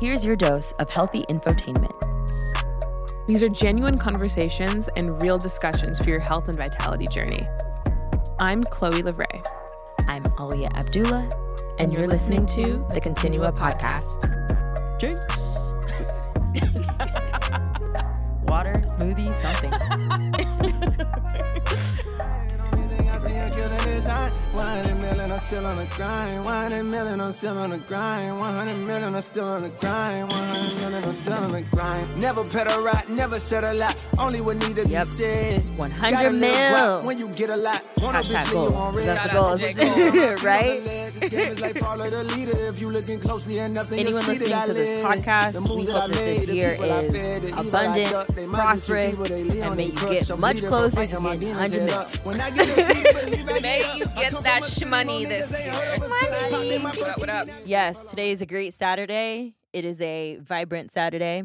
Here's your dose of healthy infotainment. These are genuine conversations and real discussions for your health and vitality journey. I'm Chloe Lavray. I'm Aliyah Abdullah, and, you're, listening, to the Continua podcast. Water, smoothie, something. million, I'm still on the grind. 100 million, I'm still on the grind. 100 million, I'm still on the grind. 100 million, I'm still on the grind. Never pedal right, never said a lot. Only what need to Yep. be said. 100 Gotta mil. When you get a lot, wanna Hashtag goals. That's the out goals, right? This is like follow the leader. If you looking closely enough, then Anyone you'll see listening that I to this live. podcast, The we moves hope I that this year people is fed, the evil I abundant, they might just prosperous, they leave and on may you get I'm much closer to fighting my getting demons 100 head mil. up. When I get defeated, believe I May you get that from a city where shmoney this year. heard of us till they popped in my What up, what up? Yes, today is a great Saturday. It is a vibrant Saturday.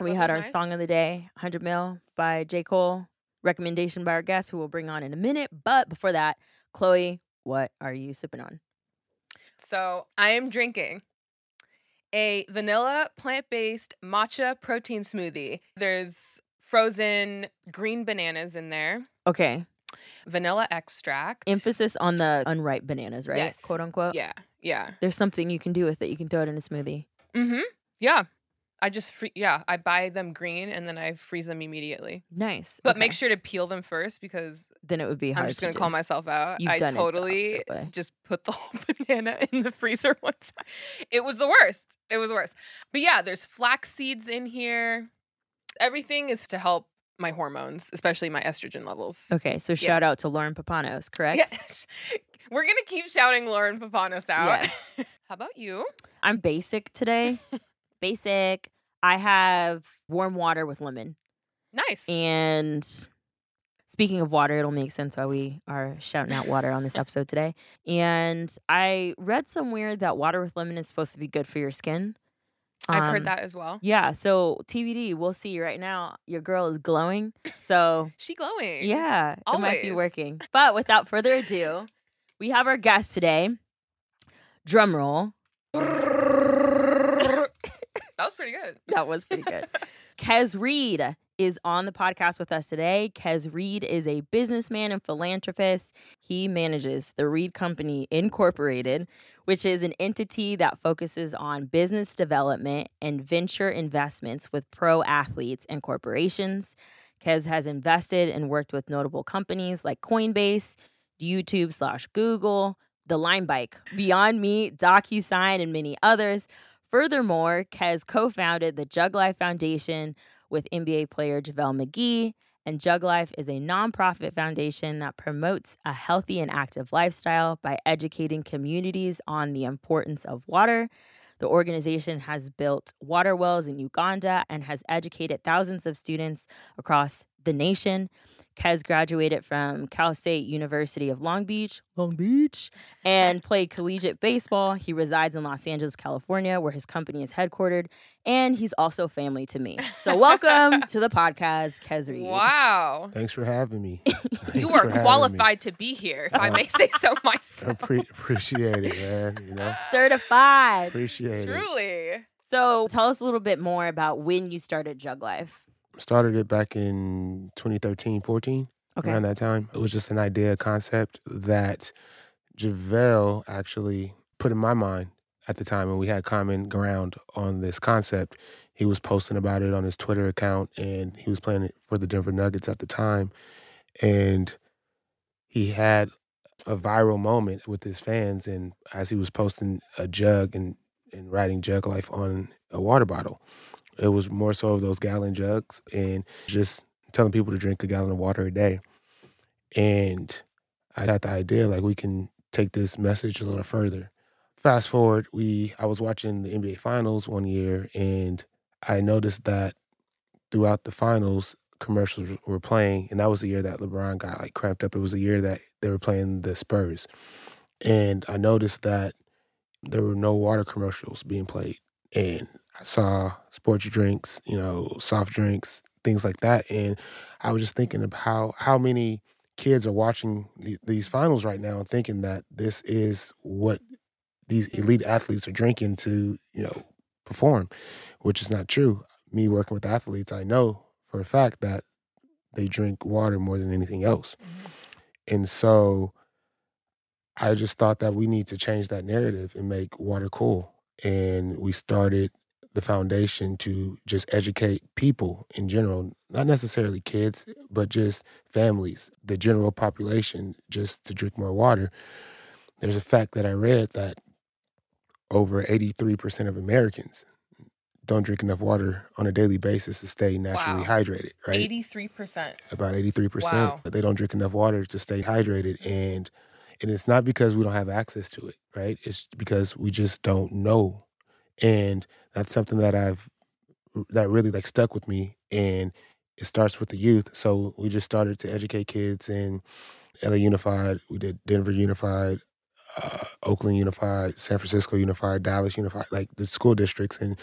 We had our song of the day, 100 Mil by J. Cole, recommendation by our guest, who we'll bring on in a minute. But before that, Chloe, what are you sipping on? So I am drinking a vanilla plant-based matcha protein smoothie. There's frozen green bananas in there, Okay, vanilla extract. emphasis on the unripe bananas, right? Yes. Quote unquote. Yeah, yeah. There's something you can do with it. You can throw it in a smoothie. Mm-hmm. Yeah. I just free yeah, I buy them green and then I freeze them immediately. Nice. But make sure to peel them first because then it would be hard. I'm just gonna call myself out. You've I totally just put the whole banana in the freezer once. It was the worst. It was the worst. But yeah, there's flax seeds in here. Everything is to help my hormones, especially my estrogen levels. Okay, so shout out to Lauren Papanos, correct? Yeah. We're gonna keep shouting Lauren Papanos out. Yes. How about you? I'm basic today. basic. I have warm water with lemon. Nice. And speaking of water, it'll make sense why we are shouting out water on this episode today. And I read somewhere that water with lemon is supposed to be good for your skin. I've heard Um, that as well. Yeah. So TBD, we'll see. Right now, your girl is glowing. So She glowing. yeah, Always. it might be working. But without further ado, we have our guest today. Drum roll. that was pretty good. That was pretty good. Kez Reed is on the podcast with us today. Kez Reed is a businessman and philanthropist. He manages the Reed Company Incorporated, which is an entity that focuses on business development and venture investments with pro athletes and corporations. Kez has invested and worked with notable companies like Coinbase, YouTube slash Google, The LimeBike, Beyond Meat, DocuSign, and many others. Furthermore, Kez co founded the Jug Life Foundation with NBA player JaVale McGee. And Jug Life is a nonprofit foundation that promotes a healthy and active lifestyle by educating communities on the importance of water. The organization has built water wells in Uganda and has educated thousands of students across the nation. Kez graduated from Cal State University of Long Beach, Long Beach, and played collegiate baseball. He resides in Los Angeles, California, where his company is headquartered, and he's also family to me. So, welcome to the podcast, Kez Reed. Wow. Thanks for having me. You Thanks are for having me. qualified to be here, if I uh-huh. may say so I myself. pre- appreciate it, man. You know, Certified. appreciate it. Truly. So, tell us a little bit more about when you started Jug Life. Started it back in 2013, 14, Okay. around that time. It was just an idea, a concept that JaVale actually put in my mind at the time, and we had common ground on this concept. He was posting about it on his Twitter account, and he was playing it for the Denver Nuggets at the time. And he had a viral moment with his fans, and as he was posting a jug and, and writing Jug Life on a water bottle, it was more so of those gallon jugs and just telling people to drink a gallon of water a day. And I got the idea like we can take this message a little further. Fast forward, we I was watching the NBA finals one year and I noticed that throughout the finals commercials were playing and that was the year that LeBron got like cramped up. It was the year that they were playing the Spurs. And I noticed that there were no water commercials being played. And I saw sports drinks, you know, soft drinks, things like that. And I was just thinking of how how many kids are watching the, these finals right now and thinking that this is what these elite athletes are drinking to, you know, perform, which is not true. Me working with athletes, I know for a fact that they drink water more than anything else. Mm-hmm. And so I just thought that we need to change that narrative and make water cool. And we started the foundation to just educate people in general, not necessarily kids, but just families, the general population, just to drink more water. There's a fact that I read that over 83% of Americans don't drink enough water on a daily basis to stay naturally Wow. hydrated, right? Eighty-three percent. about 83% Wow. they don't drink enough water to stay hydrated and and it's not because we don't have access to it right it's because we just don't know and that's something that i've that really like stuck with me and it starts with the youth so we just started to educate kids in la unified we did denver unified uh, oakland unified san francisco unified dallas unified like the school districts and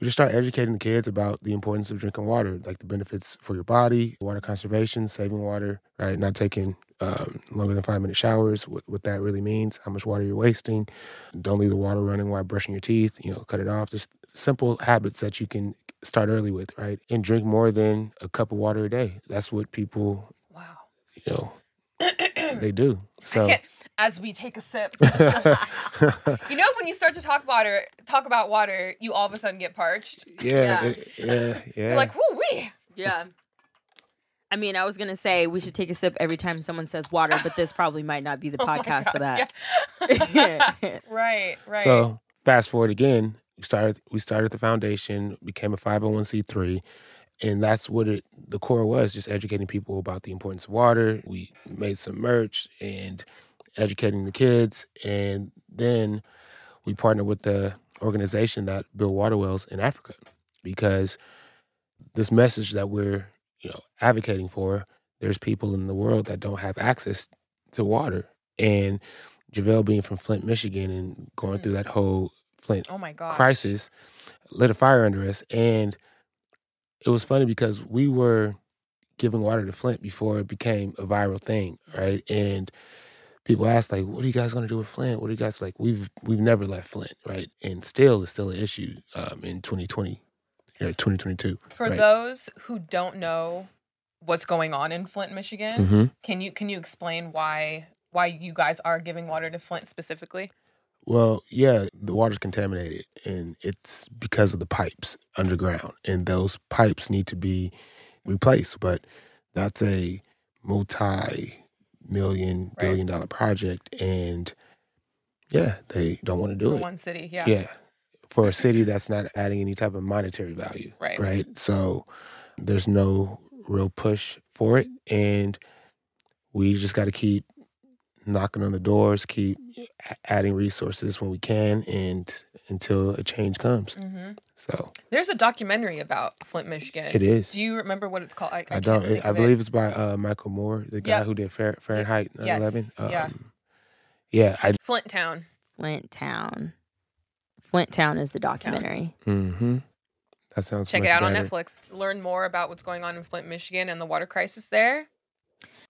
we just start educating the kids about the importance of drinking water, like the benefits for your body, water conservation, saving water, right? Not taking um, longer than five minute showers, what, what that really means, how much water you're wasting. Don't leave the water running while brushing your teeth, you know, cut it off. Just simple habits that you can start early with, right? And drink more than a cup of water a day. That's what people, Wow. you know, they do. So, I can't. As we take a sip, you know, when you start to talk water, talk about water, you all of a sudden get parched. yeah, it- yeah, yeah. You're like, whoo wee. Yeah. I mean, I was gonna say we should take a sip every time someone says water, but this probably might not be the Oh podcast for that. yeah. right. Right. So fast forward again, we started we started the foundation, became a 501c3, and that's what it the core was, just educating people about the importance of water. We made some merch and educating the kids, and then we partnered with the organization that built water wells in Africa because this message that we're you know advocating for, there's people in the world that don't have access to water, and JaVale being from Flint, Michigan, and going Mm. through that whole Flint oh my crisis lit a fire under us. And it was funny because we were giving water to Flint before it became a viral thing, right? And people asked like, "What are you guys going to do with Flint? What are you guys like?" We've we've never left Flint, right? And still, it's still an issue um, in 2020, or 2022. For right. those who don't know what's going on in Flint, Michigan, hmm can you can you explain why why you guys are giving water to Flint specifically? Well, yeah, the water's contaminated, and it's because of the pipes underground, and those pipes need to be replaced. But that's a multi-million, Right. billion dollar project, and yeah, they don't want to do For it. one city, yeah. yeah, for a city that's not adding any type of monetary value, Right. Right. So there's no real push for it, and we just got to keep knocking on the doors, keep adding resources when we can, and until a change comes. hmm So There's a documentary about Flint, Michigan. it is. Do you remember what it's called? I, I, I don't. think I of it. believe it's by uh, Michael Moore, the guy Yep. who did Fahrenheit 9/11. Yes, yeah. Um, yeah. I. Flint Town. Flint Town. Flint Town is the documentary. Mm-hmm. That sounds. Check it much out on. Netflix. Learn more about what's going on in Flint, Michigan and the water crisis there.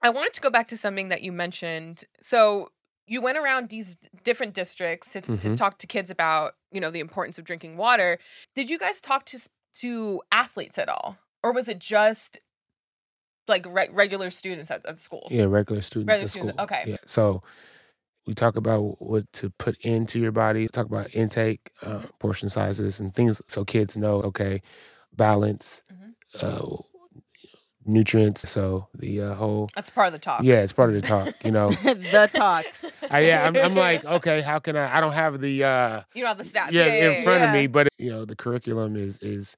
I wanted to go back to something that you mentioned. So you went around these different districts to, to Mhm. talk to kids about, you know, the importance of drinking water. Did you guys talk to to athletes at all? Or was it just like re- regular students at, at schools? Yeah, regular students Regular at school. students, okay. Yeah. So we talk about what to put into your body. Talk about intake, uh, Mm-hmm. portion sizes, and things so kids know. Okay, balance, Mhm. uh, nutrients. So the uh, whole That's part of the talk. yeah, it's part of the talk. You know. the talk. I, yeah, I'm, I'm like, okay, how can I? I don't have the uh, You know the stats. yeah, in front of me, but you know, the curriculum is is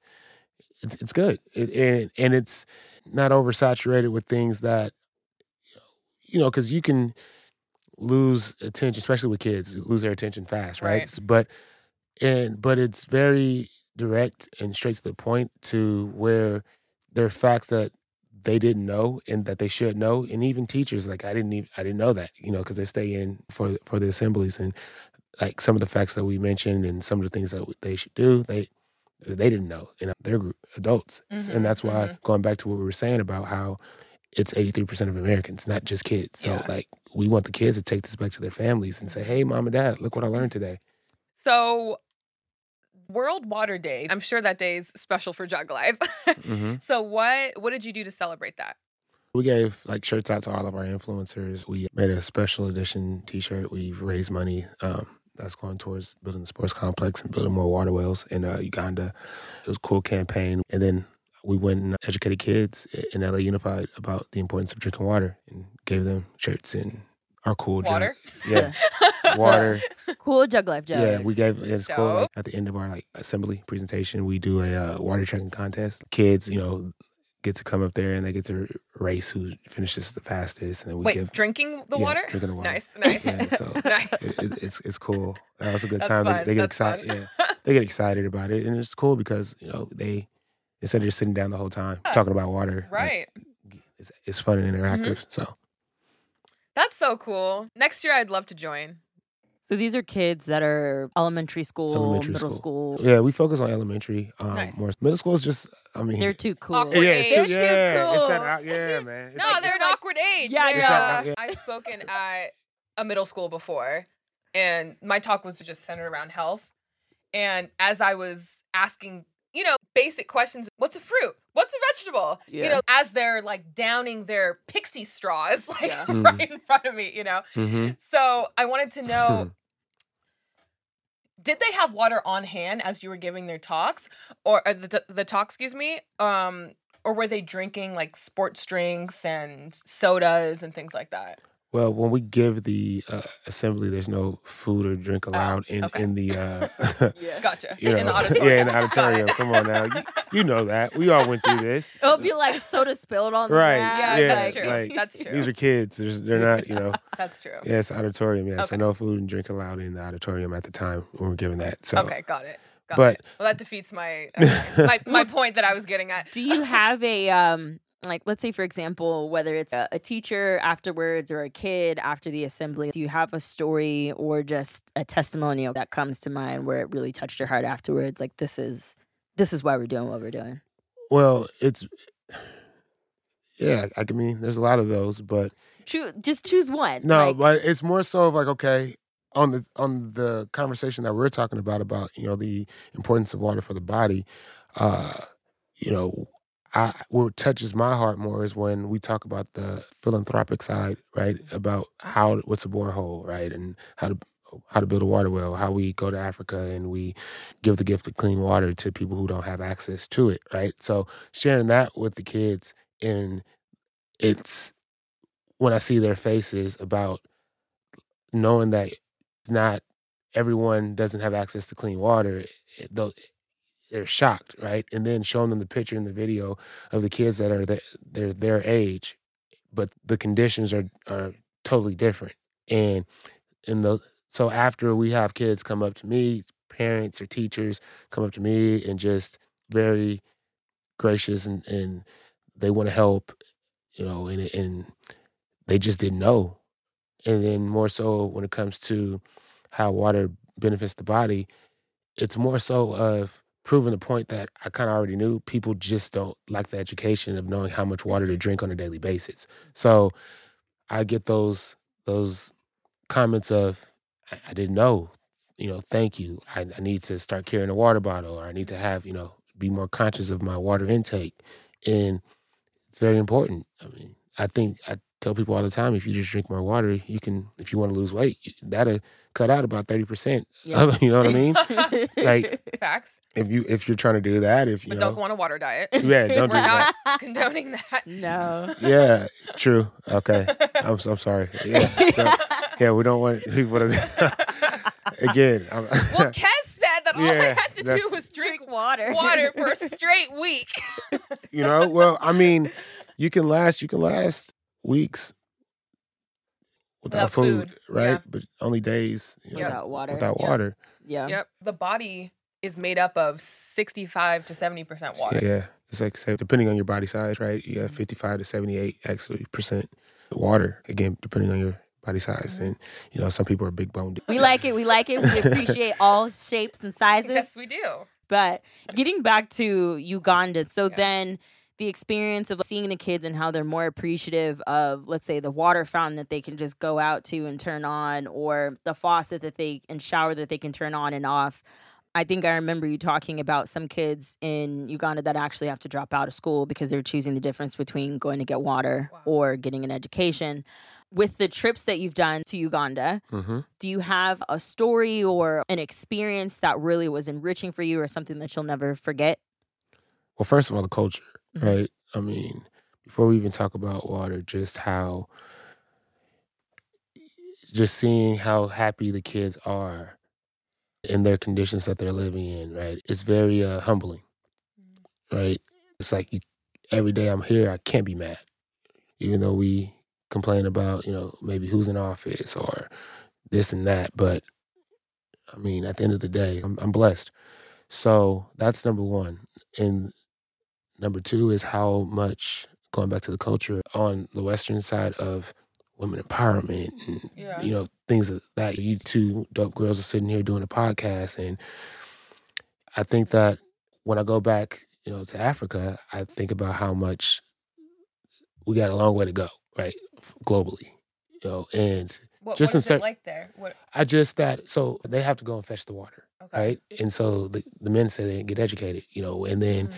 it's it's good, it, and and it's not oversaturated with things that you know, because you can lose attention, especially with kids, lose their attention fast, right? Right. But and but it's very direct and straight to the point to where there are facts that they didn't know and that they should know and even teachers like i didn't even i didn't know that you know because they stay in for for the assemblies and like some of the facts that we mentioned and some of the things that they should do they they didn't know and they're gr- adults Mhm, and that's why mhm. going back to what we were saying about how it's 83% of americans not just kids so Yeah. like we want the kids to take this back to their families and say hey mom and dad look what i learned today So World Water Day. I'm sure that day is special for Jug Life. hmm so what what did you do to celebrate that? We gave like shirts out to all of our influencers. We made a special edition T-shirt. We've raised money um, that's going towards building the sports complex and building more water wells in uh, Uganda. It was a cool campaign. And then we went and educated kids in LA Unified about the importance of drinking water and gave them shirts and our cool jug. Water. Yeah, water. Cool jug life jug. Yeah, we gave it's cool. Like, at the end of our like assembly presentation, we do a uh, water chugging contest. Kids, you know, get to come up there and they get to race who finishes the fastest, and then we Wait, give drinking the yeah, water? Drinking the water. Nice, nice. Yeah, so nice. it, it, it's it's cool. That was a good That's time. fun. They, they get excited. Yeah, they get excited about it, and it's cool because you know they instead of just sitting down the whole time Yeah. talking about water, like, right. it's, it's fun and Mm-hmm. interactive. So That's so cool. Next year I'd love to join. So these are kids that are elementary school, Elementary middle school. school. yeah, we focus on elementary. Um, Nice. more middle school is just. I mean, They're too cool. Awkward yeah, age. it's They're too, too yeah, it's that yeah, man. It's No, like- they're it's an like- awkward age. Yeah, They're, uh, yeah. I've spoken at a middle school before, and my talk was just centered around health. And as I was asking, you know, basic questions, what's a fruit? What's a vegetable? You know, as they're like downing their pixie straws, like Yeah. Mm. right in front of me, you know. Mhm. So I wanted to know Hmm. did they have water on hand as you were giving their talks or uh, the, the talk excuse me um or were they drinking like sports drinks and sodas and things like that Well, when we give the uh, assembly, there's no food or drink allowed in Oh, okay. in the uh, Yeah. gotcha you know, in the auditorium yeah in the auditorium. Come on now, you, you know that we all went through this. It'll be like soda spilled on the Right. mat, yeah, Yeah, that's like- true like, that's true These are kids. There's, they're not, you know. that's true Yeah, it's auditorium. Yeah, so Okay. no food and drink allowed in the auditorium at the time when we're giving that. So, okay got it got but- it well that defeats my okay. my, my point that i was getting at Do you have a um like let's say for example whether it's a, a teacher afterwards or a kid after the assembly do you have a story or just a testimonial that comes to mind where it really touched your heart afterwards like this is this is why we're doing what we're doing well, it's yeah. I mean, there's a lot of those, but Choo- just choose one No, like, but it's more so of like okay, on the on the conversation that we're talking about about you know the importance of water for the body. Uh, you know, I what touches my heart more is when we talk about the philanthropic side, right? Mm-hmm. About how what's a borehole, right, and how to how to build a water well, how we go to Africa and we give the gift of clean water to people who don't have access to it, right? So sharing that with the kids and it's when I see their faces about knowing that not everyone doesn't have access to clean water, it, though they're shocked, right? And then showing them the picture and the video of the kids that are the, they're their age, but the conditions are are totally different. And in the so after we have kids come up to me, parents or teachers come up to me and just very gracious and and they want to help, you know, and and they just didn't know. And then more so when it comes to how water benefits the body, it's more so of proving the point that I kind of already knew. People just don't like the education of knowing how much water to drink on a daily basis. So I get those those comments of I, I didn't know, you know, thank you. I, I need to start carrying a water bottle or I need to have, you know, be more conscious of my water intake. And it's very important. I mean, I think I tell people all the time if you just drink more water, you can, if you want to lose weight, that'll cut out about 30%. Yeah. you know what I mean? Like, facts If you if you're trying to do that, if you but know, don't go on a water diet yeah, don't do we're that. not condoning that no Yeah, true. Okay, I'm I'm sorry. Yeah, don't- yeah, we don't want people to. Again, I'm, well Kez said that all i had to do was drink drink water water for a straight week you know. Well, I mean, you can last. You can last weeks without, Without food, food, right? yeah. But only days you know, without water without Yeah. water. yeah Yep. The body is made up of 65 to 70% water. Yeah, yeah. It's like say, depending on your body size, right? You have 55 to 78 actually percent water. Again, depending on your body size, Mhm. and you know, some people are big boned. we like it we like it we appreciate all shapes and sizes Yes, we do. But getting back to Uganda, so Yeah. then the experience of seeing the kids and how they're more appreciative of, let's say, the water fountain that they can just go out to and turn on, or the faucet that they and shower that they can turn on and off. I think I remember you talking about some kids in Uganda that actually have to drop out of school because they're choosing the difference between going to get water Wow. or getting an education. With the trips that you've done to Uganda, hmm do you have a story or an experience that really was enriching for you or something that you'll never forget? Well, first of all, the culture, Mhm. right? I mean, before we even talk about water, just how, just seeing how happy the kids are in their conditions that they're living in, right? It's very uh, humbling, right? It's like you, every day I'm here, I can't be mad, even though we complain about, you know, maybe who's in office or this and that. But I mean, at the end of the day, I'm, I'm blessed. So that's number one. And number two is how much, going back to the culture, on the Western side of women empowerment and, Yeah. you know, things of that. You two dope girls are sitting here doing a podcast. And I think that when I go back, you know, to Africa, I think about how much we got a long way to go, right? Globally, you know, and What, Just what is in it like there? What? I just that so they have to go and fetch the water, Okay. right? And so the, the men say they didn't get educated, you know, and then Mm.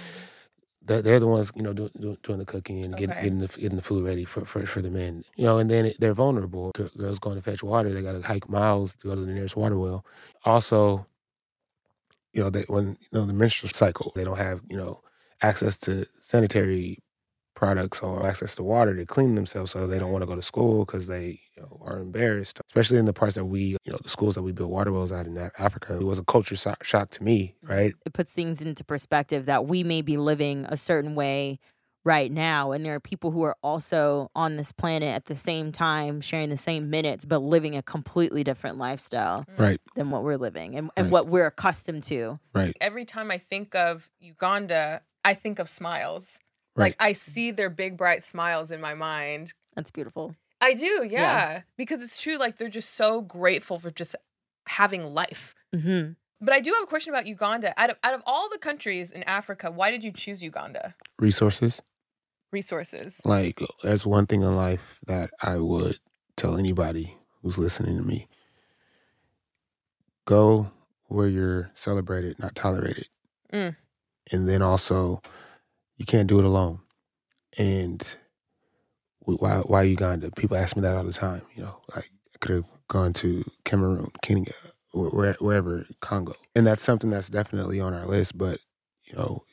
They're, they're the ones, you know, doing, doing, doing the cooking and get, Okay. getting the getting the food ready for, for, for the men, you know, and then they're vulnerable. Girls going to fetch water, they got to hike miles to go to the nearest water well. Also, you know, they when you know the menstrual cycle, they don't have you know access to sanitary products or access to water to clean themselves, so they don't want to go to school because they you know, are embarrassed. Especially in the parts that we, you know, the schools that we built water wells out in Africa, it was a culture so- shock to me, mm-hmm. right? It puts things into perspective that we may be living a certain way right now. And there are people who are also on this planet at the same time, sharing the same minutes, but living a completely different lifestyle Right, than what we're living and, and Right. what we're accustomed to. right, Every time I think of Uganda, I think of smiles. Right. Like I see their big bright smiles in my mind. That's beautiful. I do, yeah. Yeah. Because it's true. Like they're just so grateful for just having life. hmm But I do have a question about Uganda. Out of out of all the countries in Africa, why did you choose Uganda? Resources. Resources. Like, that's one thing in life that I would tell anybody who's listening to me go where you're celebrated, not tolerated. Mm. And then also, you can't do it alone. And wh- why, why Uganda? People ask me that all the time. You know, like, I could have gone to Cameroon, Kenya, where, wherever, Congo. And that's something that's definitely on our list. But, you know,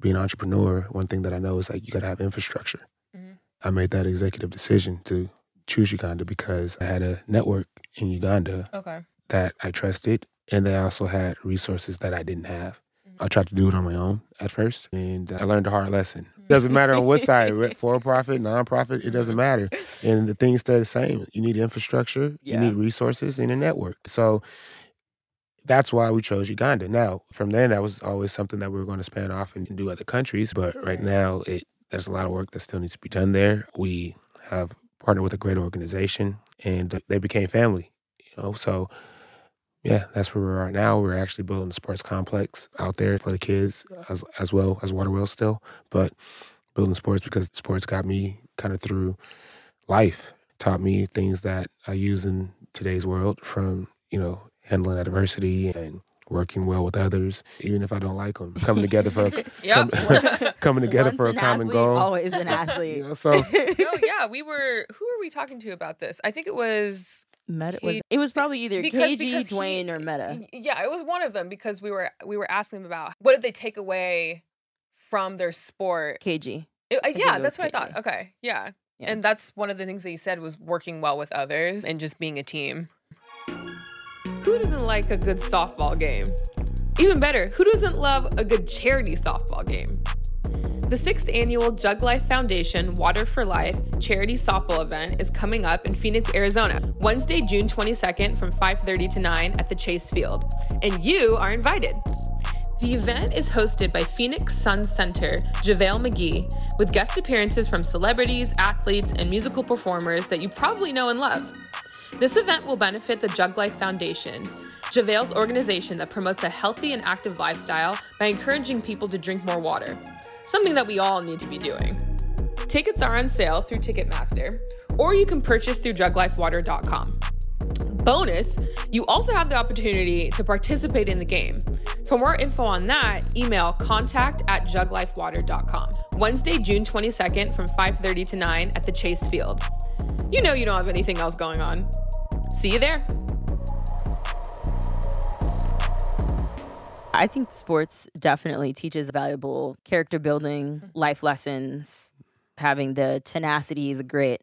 being an entrepreneur, one thing that I know is like you got to have infrastructure. Mhm. I made that executive decision to choose Uganda because I had a network in Uganda Okay. that I trusted, and they also had resources that I didn't have. I tried to do it on my own at first, and I learned a hard lesson. It Doesn't matter on what side, for profit, nonprofit, it doesn't matter. Mm-hmm. And the things stay the same. You need infrastructure, you need resources, and a network. So that's why we chose Uganda. Now, from then, that was always something that we were going to span off and do other countries. But right now, it there's a lot of work that still needs to be done there. We have partnered with a great organization, and they became family. You know, so yeah, that's where we're now. We're actually building a sports complex out there for the kids as as well as Waterwell still, but building sports because sports got me kind of through life, taught me things that I use in today's world from, you know, handling adversity and working well with others, even if I don't like them, coming together for a, Yep. coming together Once for a an common athlete, goal. Always an You athlete. know, so no, oh, yeah, we were. Who were we talking to about this? I think it was Metta was it was probably either because- KG, because he- Dwayne, or Metta. Yeah, it was one of them because we were we were asking them about what did they take away from their sport. KG. It- uh, yeah, that's what I thought. Okay, yeah. Yeah. and that's one of the things that he said was working well with others and just being a team. Who doesn't like a good softball game? Even better, who doesn't love a good charity softball game? The sixth annual Jug Life Foundation Water for Life charity softball event is coming up in Phoenix, Arizona, Wednesday, June 22nd from 5:30 to 9 at the Chase Field, and you are invited. The event is hosted by Phoenix Sun Center, JaVale McGee, with guest appearances from celebrities, athletes, and musical performers that you probably know and love. This event will benefit the Jug Life Foundation, JaVale's organization that promotes a healthy and active lifestyle by encouraging people to drink more water, something that we all need to be doing. Tickets are on sale through Ticketmaster, or you can purchase through juglifewater.com. Bonus, you also have the opportunity to participate in the game. For more info on that, email contact at juglifewater.com. Wednesday, June 22nd from 5.30 to 9 at the Chase Field. You know you don't have anything else going on. See you there. I think sports definitely teaches valuable character building, mm. life lessons, having the tenacity, the grit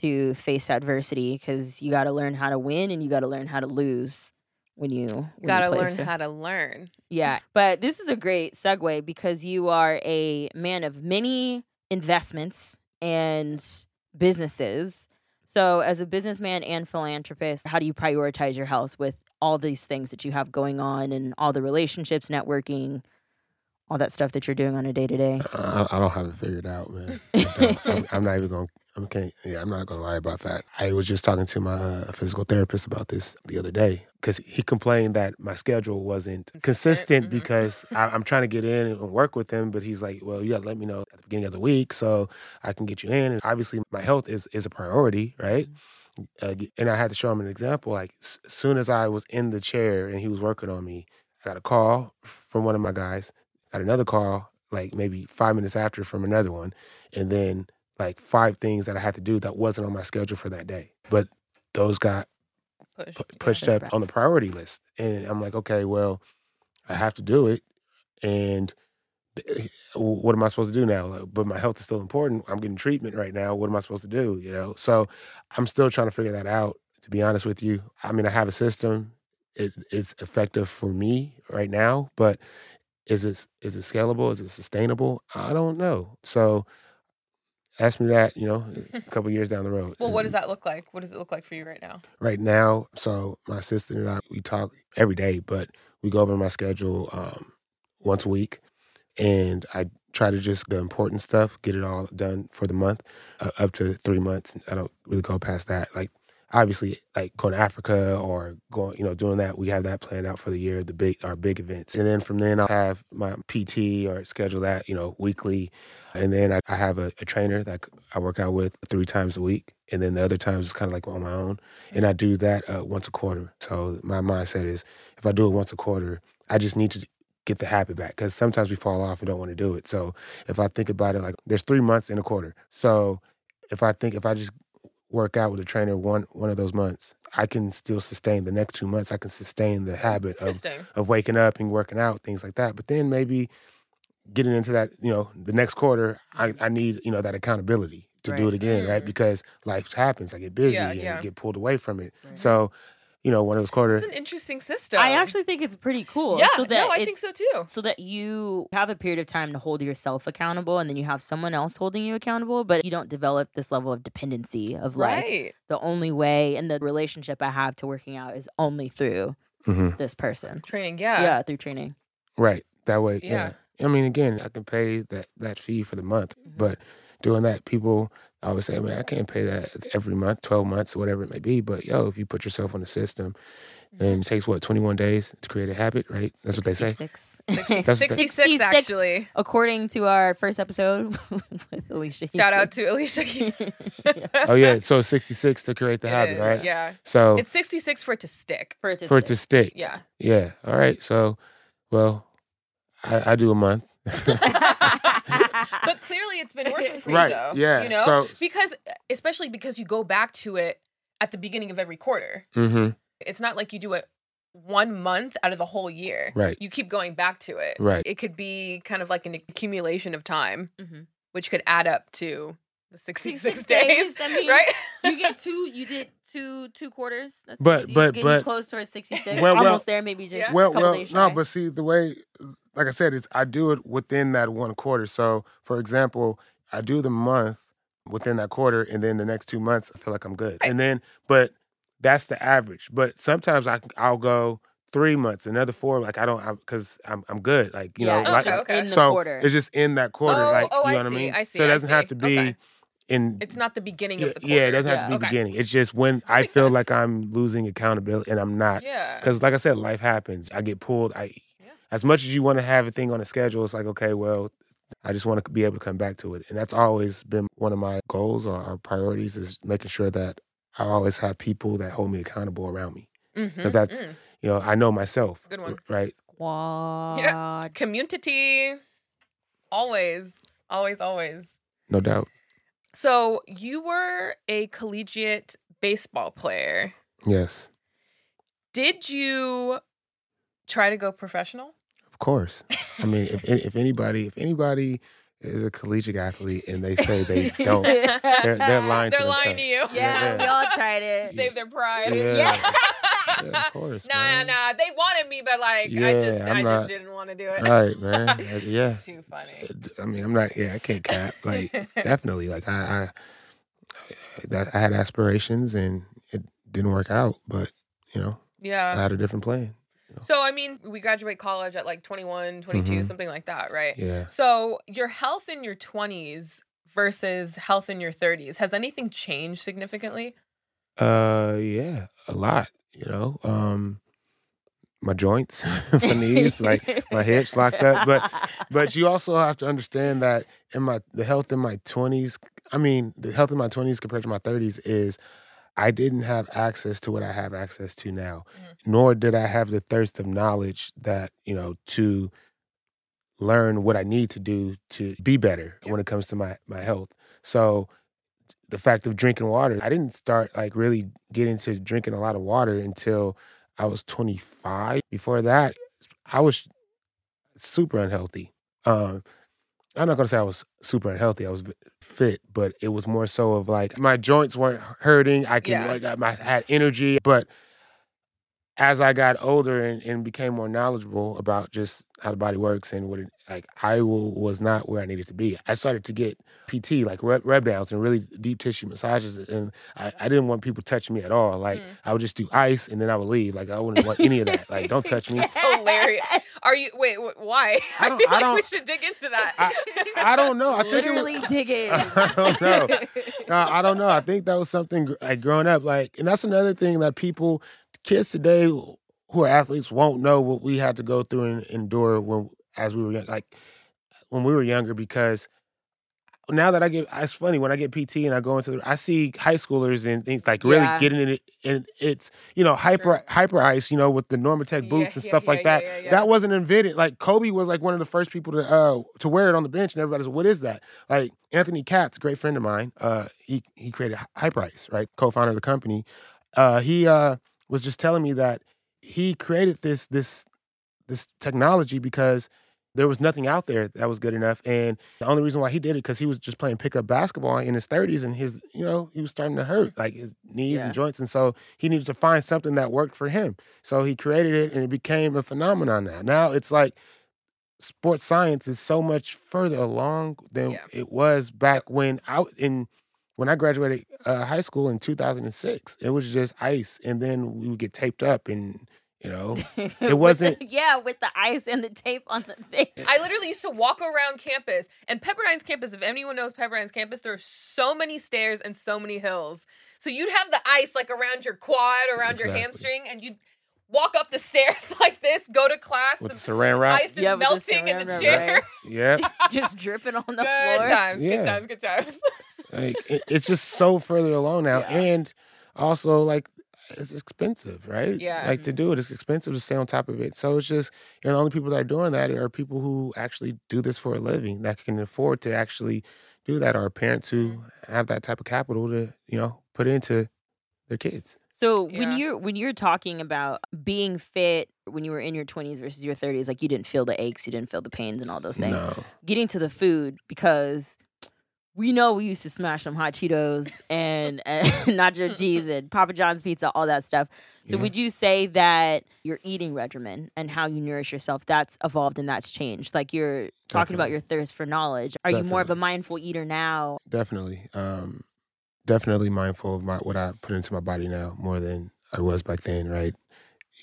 to face adversity because you got to learn how to win and you got to learn how to lose when you you Gotta learn so- how to learn. Yeah, but this is a great segue because you are a man of many investments and businesses. So, as a businessman and philanthropist, how do you prioritize your health with all these things that you have going on and all the relationships, networking, all that stuff that you're doing on a day to day? I, I don't have it figured out, man. I. I'm, I'm not even going. I'm can't. Yeah, I'm not gonna lie about that. I was just talking to my uh, physical therapist about this the other day because he complained that my schedule wasn't consistent mhm. because I, I'm trying to get in and work with him, but he's like, "Well, you got to let me know at the beginning of the week so I can get you in." And obviously, my health is is a priority, right? Uh, and I had to show him an example. Like, as soon as I was in the chair and he was working on me, I got a call from one of my guys. Got another call like maybe five minutes after from another one, and then like five things that I had to do that wasn't on my schedule for that day. But those got Push. pu- pushed Pushed up back. on the priority list, and I'm like, okay, well, I have to do it, and what am I supposed to do now? Like, but my health is still important. I'm getting treatment right now. What am I supposed to do? You know, so I'm still trying to figure that out. To be honest with you, I mean, I have a system. It, it's effective for me right now, but is it is it scalable? Is it sustainable? I don't know. So ask me that, you know, a couple years down the road. Well, what does that look like? What does it look like for you right now? Right now, so my assistant and I we talk every day, but we go over my schedule um, once a week, and I try to just the important stuff, get it all done for the month, uh, up to three months. I don't really go past that. Like obviously, like going to Africa or going, you know, doing that, we have that planned out for the year, the big our big events, and then from then I'll have my PT or schedule that, you know, weekly, and then I, I have a, a trainer that I work out with three times a week, and then the other times it's kind of like on my own, and I do that uh, once a quarter. So my mindset is, if I do it once a quarter, I just need to get the habit back because sometimes we fall off and don't want to do it. So if I think about it, like there's three months in a quarter. So if I think if I just work out with a trainer one one of those months, I can still sustain the next two months. I can sustain the habit of of waking up and working out, things like that. But then maybe getting into that, you know, the next quarter, I, I need, you know, that accountability to do it again, right? Mm. Because life happens. I get busy Yeah, and yeah. get pulled away from it. Right. So, you know, one of those quarter It's an interesting system. I actually think it's pretty cool. Yeah, so that no, I think so too. so that you have a period of time to hold yourself accountable and then you have someone else holding you accountable but you don't develop this level of dependency of like Right. the only way and the relationship i have to working out is only through Mhm. this person Training. yeah, Yeah. through training Right. That way, Yeah. yeah. I mean, again, I can pay that that fee for the month, Mhm. but doing that, people always say, "Man, I can't pay that every month, twelve months, whatever it may be." But yo, if you put yourself on the system, Mm-hmm. and it takes what twenty one days to create a habit, right? That's what they say. 66. 66 66, actually. according to our first episode with alicia Shout out to Alicia. Oh yeah, so sixty six to create the It habit, is, right? Yeah. So It's 66 for it to stick. for it to for it to stick. stick, Yeah. yeah. All right. So, well, I, I do a month. but clearly it's been working for Right, you though. yeah, You know? so- because especially because you go back to it at the beginning of every quarter. mm-hmm. It's not like you do it one month out of the whole year. Right. You keep going back to it. Right. It could be kind of like an accumulation of time, Mhm. which could add up to the 66 66 days. days, I mean, right? you get two you did two two quarters that's But- you but- getting but- close towards 66 Well, well- almost there maybe just Yeah. Well, a couple well, days no, but see the way, like I said, is I do it within that one quarter. So, for example, I do the month within that quarter, and then the next two months, I feel like I'm good. And then, but that's the average. But sometimes I I'll go three months, another four. Like I don't, because I'm I'm good. Like you yeah, know, it's like, just okay. in the so quarter it's just in that quarter. Oh, like oh, you I know what I see, mean. I see, So it doesn't have see. to be Okay. In. It's not the beginning yeah, of the quarter. yeah, it doesn't have to be Okay. beginning. It's just when I feel sense. like I'm losing accountability and I'm not. Yeah. Because, like I said, life happens. I get pulled. I, Yeah. as much as you want to have a thing on a schedule, it's like okay, well, I just want to be able to come back to it, and that's always been one of my goals or, or priorities is making sure that I always have people that hold me accountable around me. Mhm, that's- mm. You know, I know myself, Good one. right? squad. Yeah. Community. Always. Always, always. No doubt. So you were a collegiate baseball player. Yes, Did you try to go professional? of course. I mean, if if anybody if anybody is a collegiate athlete and they say they don't, they're, they're lying. They're to lying to you. Yeah, Yeah. we all tried it. Save their pride. Yeah. Yeah. Yeah, of course. nah, man. nah. They wanted me, but like I just I'm I not- just didn't want to do it. Right, man. Uh, Yeah. Too funny. I mean, I'm not. Yeah, I can't cap. Like, definitely. Like, I, I, I had aspirations and it didn't work out. But you know, yeah, I had a different plan. So I mean, we graduate college at like 21, 22, Mhm. something like that, right? Yeah. So your health in your 20s versus health in your 30s, has anything changed significantly? Uh, yeah, a lot. You know, um, my joints, my knees, like my hips locked up. But but you also have to understand that in my the health in my 20s, I mean, the health in my 20s compared to my 30s is I didn't have access to what I have access to now. Nor did I have the thirst of knowledge that, you know, to learn what I need to do to be better Yeah. when it comes to my my health. So the fact of drinking water, I didn't start like really getting into drinking a lot of water until I was 25. Before that, I was super unhealthy. Um, I'm not gonna say I was super unhealthy. I was fit, but it was more so of like my joints weren't hurting. I can Yeah. like I I had energy, but as I got older and, and became more knowledgeable about just how the body works and what it like, I w- was not where I needed to be. I started to get PT, like rub, rub downs and really deep tissue massages, and I, I didn't want people touching me at all. Like Mm. I would just do ice and then I would leave. Like I wouldn't want any of that. Like don't touch me. That's hilarious. Are you wait? Wh- why? I don't- feel I like we don't- should dig into that. I, I don't know. I think it was, Literally dig in. I don't know. Uh, I don't know. I think that was something gr- like growing up, like, and that's another thing that people, kids today who are athletes won't know what we had to go through and endure when as we were young, like when we were younger. Because now that I get, it's funny when I get PT and I go into, the, I see high schoolers and things like really Yeah. getting in it, and it's you know hyper hyper ice, you know, with the Normatec Yeah, boots and stuff yeah, like yeah, that. yeah, yeah. That wasn't invented. Like Kobe was like one of the first people to uh to wear it on the bench, and everybody's what is that? Like Anthony Katz, a great friend of mine, uh, he he created Hyperice, right? Co-founder of the company. Uh, he uh was just telling me that he created this this this technology because there was nothing out there that was good enough, and the only reason why he did it because he was just playing pickup basketball in his 30s, and his you know he was starting to hurt like his knees Yeah. and joints, and so he needed to find something that worked for him. So he created it, and it became a phenomenon. Now, now it's like sports science is so much further along than Yeah. it was back when out in when I graduated uh, high school in 2006. It was just ice, and then we would get taped up, and you know, It wasn't- yeah, with the ice and the tape on the thing. I literally used to walk around campus, and Pepperdine's campus. If anyone knows Pepperdine's campus, there are so many stairs and so many hills. So you'd have the ice like around your quad, around your hamstring, and you'd walk up the stairs like this, go to class. with the the saran wrap. ice is Yeah, with the melting in the saran wrap, chair. Yeah, Just dripping on the good floor. times, good Yeah. times, good times. Like it, it's just so further along now, Yeah. and also like it's expensive, right? Yeah. like to do it, it's expensive to stay on top of it. So it's just and the only people that are doing that are people who actually do this for a living that can afford to actually do that, or parents who Mm-hmm. have that type of capital to you know put into their kids. So Yeah. when you're when you're talking about being fit when you were in your 20s versus your 30s, like you didn't feel the aches, you didn't feel the pains and all those things. No, Getting to the food because we know we used to smash some hot Cheetos and, and nacho cheese and Papa John's pizza, all that stuff. So Yeah. would you say that your eating regimen and how you nourish yourself that's evolved and that's changed? Like you're talking about your thirst for knowledge. Are you more of a mindful eater now? definitely, um, definitely mindful of my what I put into my body now more than I was back then. Right,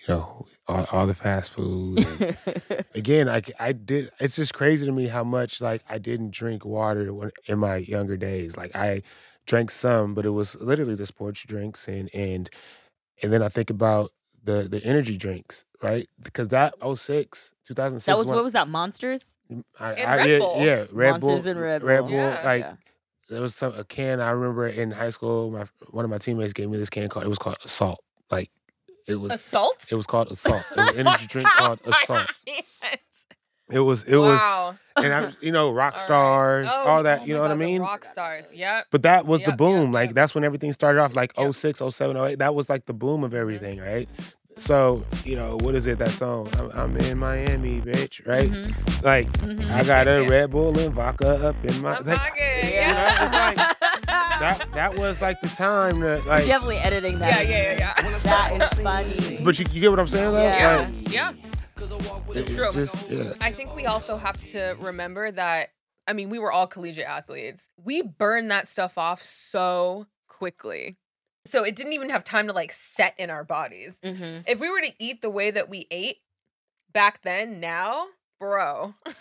you know, all, all the fast food. And, again, I did. It's just crazy to me how much like I didn't drink water when in my younger days. Like I drank some, but it was literally the sports drinks and and and then I think about the the energy drinks, right? Because that 06, 2006 that was when- what was that? Monsters? I, And I- Red yeah, Bull. yeah, Red Monsters Bull, and Red Red Bull. Bull. Yeah. like Yeah. there was some a can I remember in high school. My one of my teammates gave me this can called. It was called Assault. Like It was Assault? it was called Assault. It was an energy drink called Oh my Assault. God. It was it was and I you know rock All right. stars, Oh, all that, oh you my know what I mean? Rock stars. Yep. But that was the Yep, yep, boom. Like yep. that's when everything started off like Yep. 06, 07, 08. That was like the boom of everything, right? So, you know, what is it that song? I'm, I'm in Miami, bitch, right? Mhm. Like Mhm. I got a Red Bull and vodka up in my My like, pocket. Yeah. You know, like- that, that that was like the time to like definitely editing that. Yeah, yeah, yeah, yeah. That is funny. but you, you get what I'm saying though? Yeah. Like, Yeah. it- it True. just yeah. I think we also have to remember that I mean, we were all collegiate athletes. We burn that stuff off so quickly. So it didn't even have time to like set in our bodies. Mhm. If we were to eat the way that we ate back then, now, bro.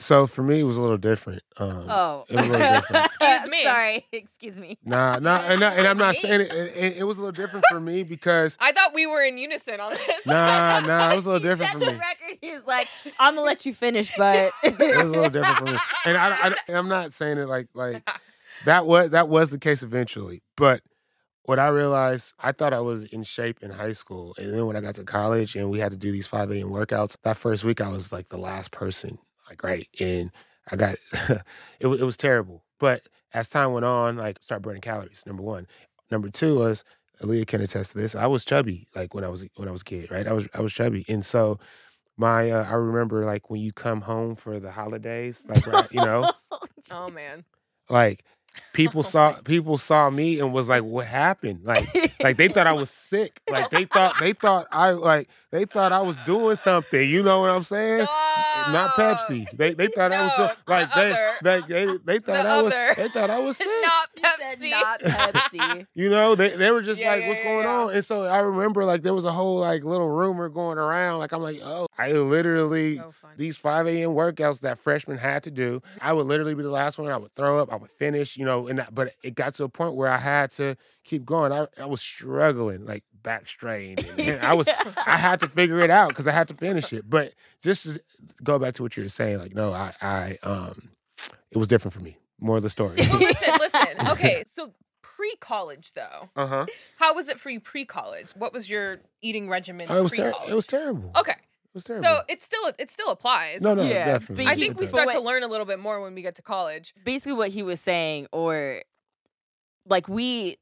So for me it was a little different. Um Oh. It was a little different. Excuse me. Sorry. Excuse me. Nah, nah, and, I- and I'm not saying it, it. It was a little different for me because I thought we were in unison on this. nah, nah, it was a little She different set for the me. record. He was like, "I'm gonna let you finish, but It was a little different for me, and I, I, I'm not saying it like like that was that was the case eventually, but what I realized, I thought I was in shape in high school, and then when I got to college and we had to do these 5 a.m. workouts, that first week I was like the last person, like right, and I got it. wa- It was terrible, but as time went on, like start burning calories. Number one, number two was Aaliyah can attest to this. I was chubby, like when I was when I was a kid, right? I was I was chubby, and so my uh, I remember like when you come home for the holidays, like right, you know, oh man. like people Oh saw people saw me and was like, "What happened?" Like like they thought I was sick. Like they thought they thought I like they thought I was doing something. You know what I'm saying? Not Pepsi. They they thought I was doing, like the they, other. they they they thought The I was other. they thought I was sick. Not Pepsi. not Pepsi. You know, they they were just Yeah, like, yeah, "What's yeah, going yeah. on?" And so I remember like there was a whole like little rumor going around. Like I'm like, "Oh, I literally So these 5 a.m. workouts that freshmen had to do. I would literally be the last one. I would throw up. I would finish. You know, and that, but it got to a point where I had to keep going. I I was struggling, like back strained. And, and I was I had to figure it out because I had to finish it. But just to go back to what you were saying, like no, I I um, it was different for me. More of the story. well, listen, listen. Okay, so pre-college though, uh huh. how was it for you pre-college? What was your eating regimen? Oh, it was ter- it was terrible. Okay, It was terrible. so it still it still applies. no, no, Yeah, definitely. but I he- think we It but start to what- learn a little bit more when we get to college. Basically, what he was saying, or like we,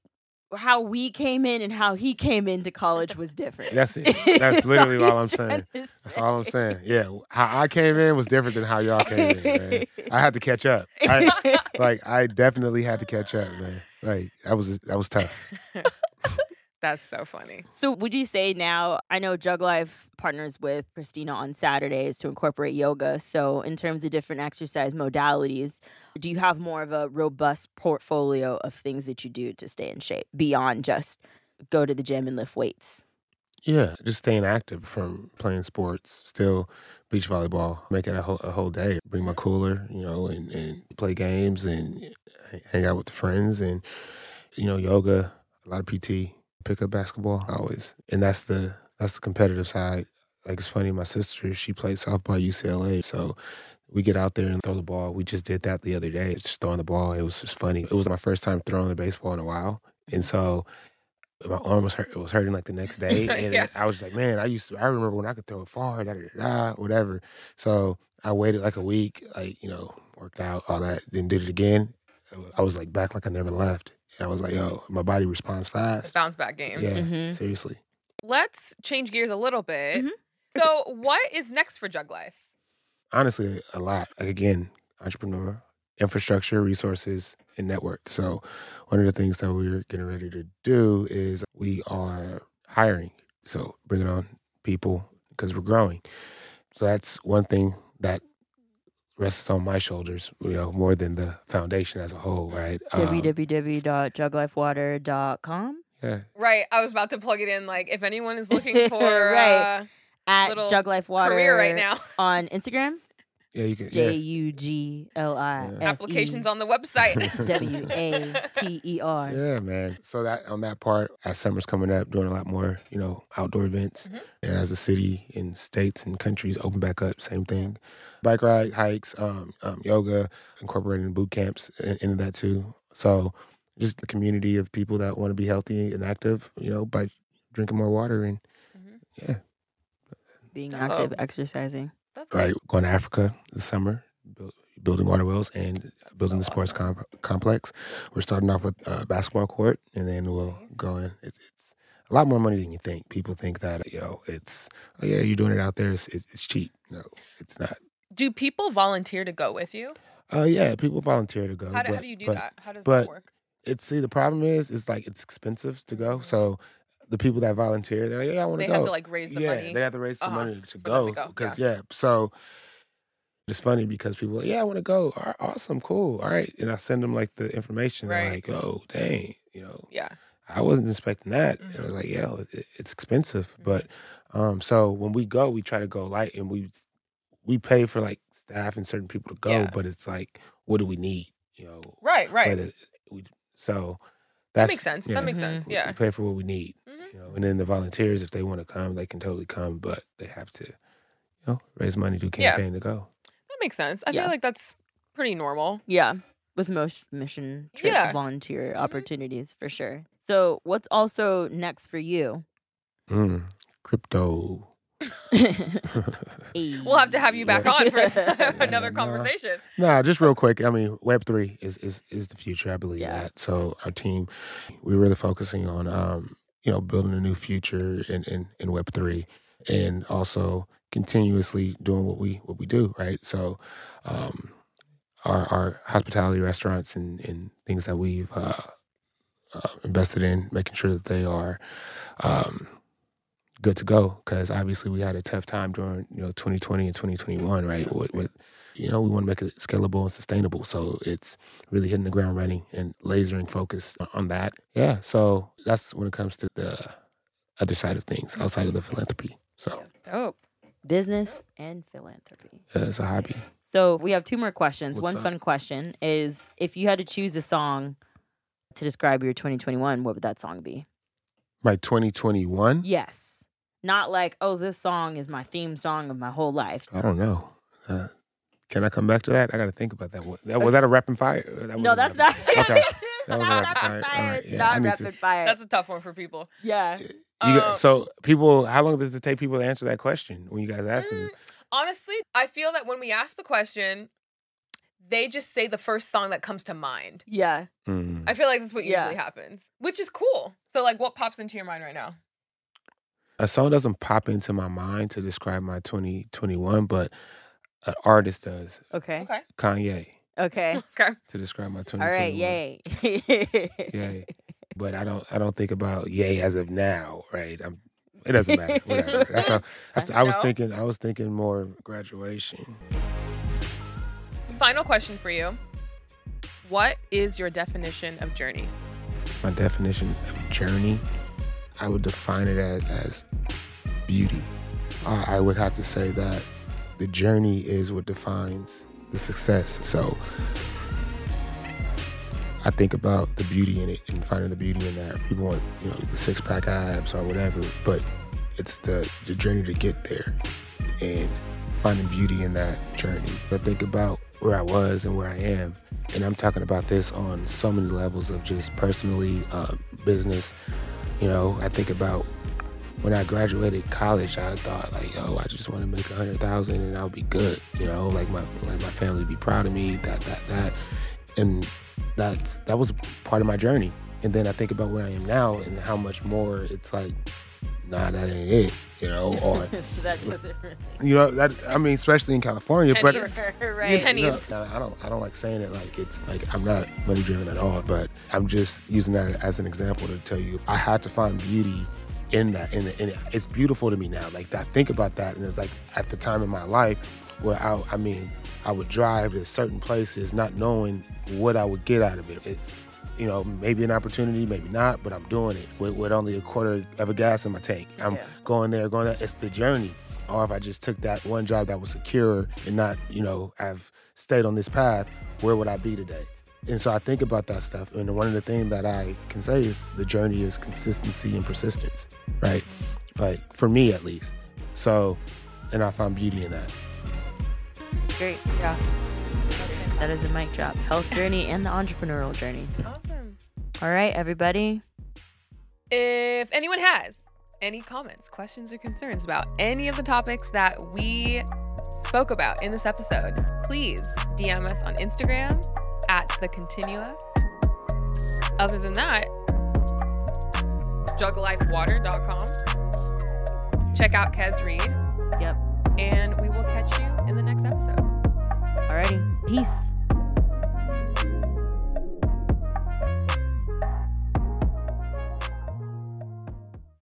how we came in and how he came into college was different. That's it. That's literally all I'm saying. to That's all I'm saying. Yeah, how I came in was different than how y'all came in. Man. I had to catch up. I, like I definitely had to catch up, man. Like that was that was tough. That's so funny. So, would you say now? I know Jug Life partners with Christina on Saturdays to incorporate yoga. So, in terms of different exercise modalities, do you have more of a robust portfolio of things that you do to stay in shape beyond just go to the gym and lift weights? Yeah, just staying active from playing sports, still beach volleyball, make it a whole, a whole day. Bring my cooler, you know, and, and play games and eh, hang out with the friends and you know yoga, a lot of PT, pick up basketball always, and that's the that's the competitive side. Like it's funny, my sister she played softball at UCLA, so we get out there and throw the ball. We just did that the other day, just throwing the ball. It was just funny. It was my first time throwing the baseball in a while, and so my arm was hurt. It was hurting like the next day, and Yeah. I was just like, man, I used to. I remember when I could throw it far, da da, da whatever. So I waited like a week, like you know, worked out all that, then did it again. I was like back like I never left. And I was like, yo, my body responds It's fast. bounce back game. Yeah, Mhm. seriously. Let's change gears a little bit. Mhm. So, what is next for Jug Life? honestly a lot. Like again, entrepreneur, infrastructure, resources, and network. So one of the things that we're getting ready to do is we are hiring. So bringing on people because we're growing. So that's one thing that rests on my shoulders, you know, more than the foundation as a whole, right? Um, www.juglifewater.com yeah. Right, I was about to plug it in. Like, if anyone is looking for Right. uh, at Little Jug Life Water career right now, on Instagram. Yeah, you can J yeah. U G L I Yeah. applications on the website. W A T E R. Yeah, man. So that on that part, as summer's coming up, doing a lot more, you know, outdoor events. Mhm. And as the city and states and countries open back up, same thing. Bike ride, hikes, um, um, yoga, incorporating boot camps in- into that too. So just the community of people that want to be healthy and active, you know, by drinking more water and Mhm. yeah, Being Dope. active, exercising. That's right. Going to Africa this summer, build, building water wells and building So the sports com- complex. We're starting off with a basketball court, and then we'll go in. It's, it's a lot more money than you think. People think that you know it's oh yeah, you're doing it out there. It's, it's, it's cheap. No, it's not. Do people volunteer to go with you? Uh, yeah, people volunteer to go. How do, how but- do you do but that? How does but that work? It's see the problem is it's like it's expensive to go. So the people that volunteer, they're like, yeah, I want to go. They have to like raise the yeah, money. they have to raise some uh-huh, money to go because yeah. So it's funny because people, are like, yeah, I want to go. All right, awesome, cool, all right, and I send them like the information. They're Right. like, oh, dang, you know, yeah. I wasn't expecting that. And I was like, yeah, it, it's expensive, but um, so when we go, we try to go light, and we we pay for like staff and certain people to go, Yeah. but it's like, what do we need? You know, Right, right. whether we so That makes sense. yeah, That makes sense. Yeah. we pay for what we need. You know and then the volunteers if they want to come they can totally come but they have to you know raise money do Yeah. campaign to go That makes sense. I Yeah. feel like that's pretty normal. Yeah, with most mission trips, Yeah. volunteer Mhm. opportunities for sure. So, what's also next for you? mm, crypto We'll have to have you back Yeah. on for s- another no. conversation. nah just real quick i mean web 3 is is is the future i believe Yeah. that so our team we're really focusing on um you know building a new future in in, in web 3 and also continuously doing what we what we do right? So um our our hospitality restaurants and and things that we've uh, uh invested in making sure that they are um good to go because obviously we had a tough time during you know 2020 and 2021 right with, with you know we want to make it scalable and sustainable so it's really hitting the ground running and lasering focus on that yeah so that's when it comes to the other side of things outside of the philanthropy so oh Business and philanthropy. yeah, it's a hobby So, we have two more questions. What's One up? fun question is if you had to choose a song to describe your 2021, what would that song be? my 2021 Yes. Not like, oh, this song is my theme song of my whole life. i don't know uh, can i come back to that i gotta think about that Wa- that was that a rapid fire That no, that's not. okay That was not rapid rapid fire. fire. All right, It's yeah, not rapid to- fire. That's a tough one for people. yeah. you Uh, guys, so people how long does it take people to answer that question when you guys ask them Mm, honestly, I feel that when we ask the question, they just say the first song that comes to mind. Yeah. Mm. I feel like that's what Yeah. usually happens, which is cool. So, like, what pops into your mind right now? A song doesn't pop into my mind to describe my 2021, but an artist does. Okay. Okay. Kanye Okay. Okay. to describe my 2021. right. Yay. Yay. But I don't I don't think about yay as of now, right? I'm it doesn't matter. Whatever. That's how that's, I was thinking I was thinking more graduation. Final question for you What is your definition of journey? My definition of journey, I would define it as, as beauty. I, I would have to say that the journey is what defines the success. So I think about the beauty in it and finding the beauty in that. People want, you know, the six pack abs or whatever, but it's the, the journey to get there and finding beauty in that journey. But think about where I was and where I am. And I'm talking about this on so many levels of just personally, um, business. You know, I think about when I graduated college, I thought like, yo, I just want to make a hundred thousand and I'll be good. You know, like my like my family be proud of me, that that that, and that's that was part of my journey. And then I think about where I am now and how much more it's like, nah, that ain't it. You know, or that doesn't really. you know that I mean, especially in California, but. Pennies. right. You know, I don't. I don't like saying it like it's like I'm not money driven at all. But I'm just using that as an example to tell you I had to find beauty in that, and and it's beautiful to me now. Like I think about that, and it's like at the time in my life where I, I mean, I would drive to certain places not knowing what I would get out of it. it you know, maybe an opportunity, maybe not, but I'm doing it with, with only a quarter of a gas in my tank. I'm Yeah. going there, going there. It's the journey. Or if I just took that one job that was secure and not, you know, I've stayed on this path, where would I be today? And so I think about that stuff. And one of the things that I can say is the journey is consistency and persistence, right? Like for me at least. So, and I find beauty in that. Great. Yeah. That is a mic drop. Health journey and the entrepreneurial journey. Awesome. All right, everybody. If anyone has any comments, questions, or concerns about any of the topics that we spoke about in this episode, please DM us on Instagram at the Continua. Other than that, juglifewater.com. Check out Kez Reed, Yep. and we will catch you in the next episode. Alrighty. Peace.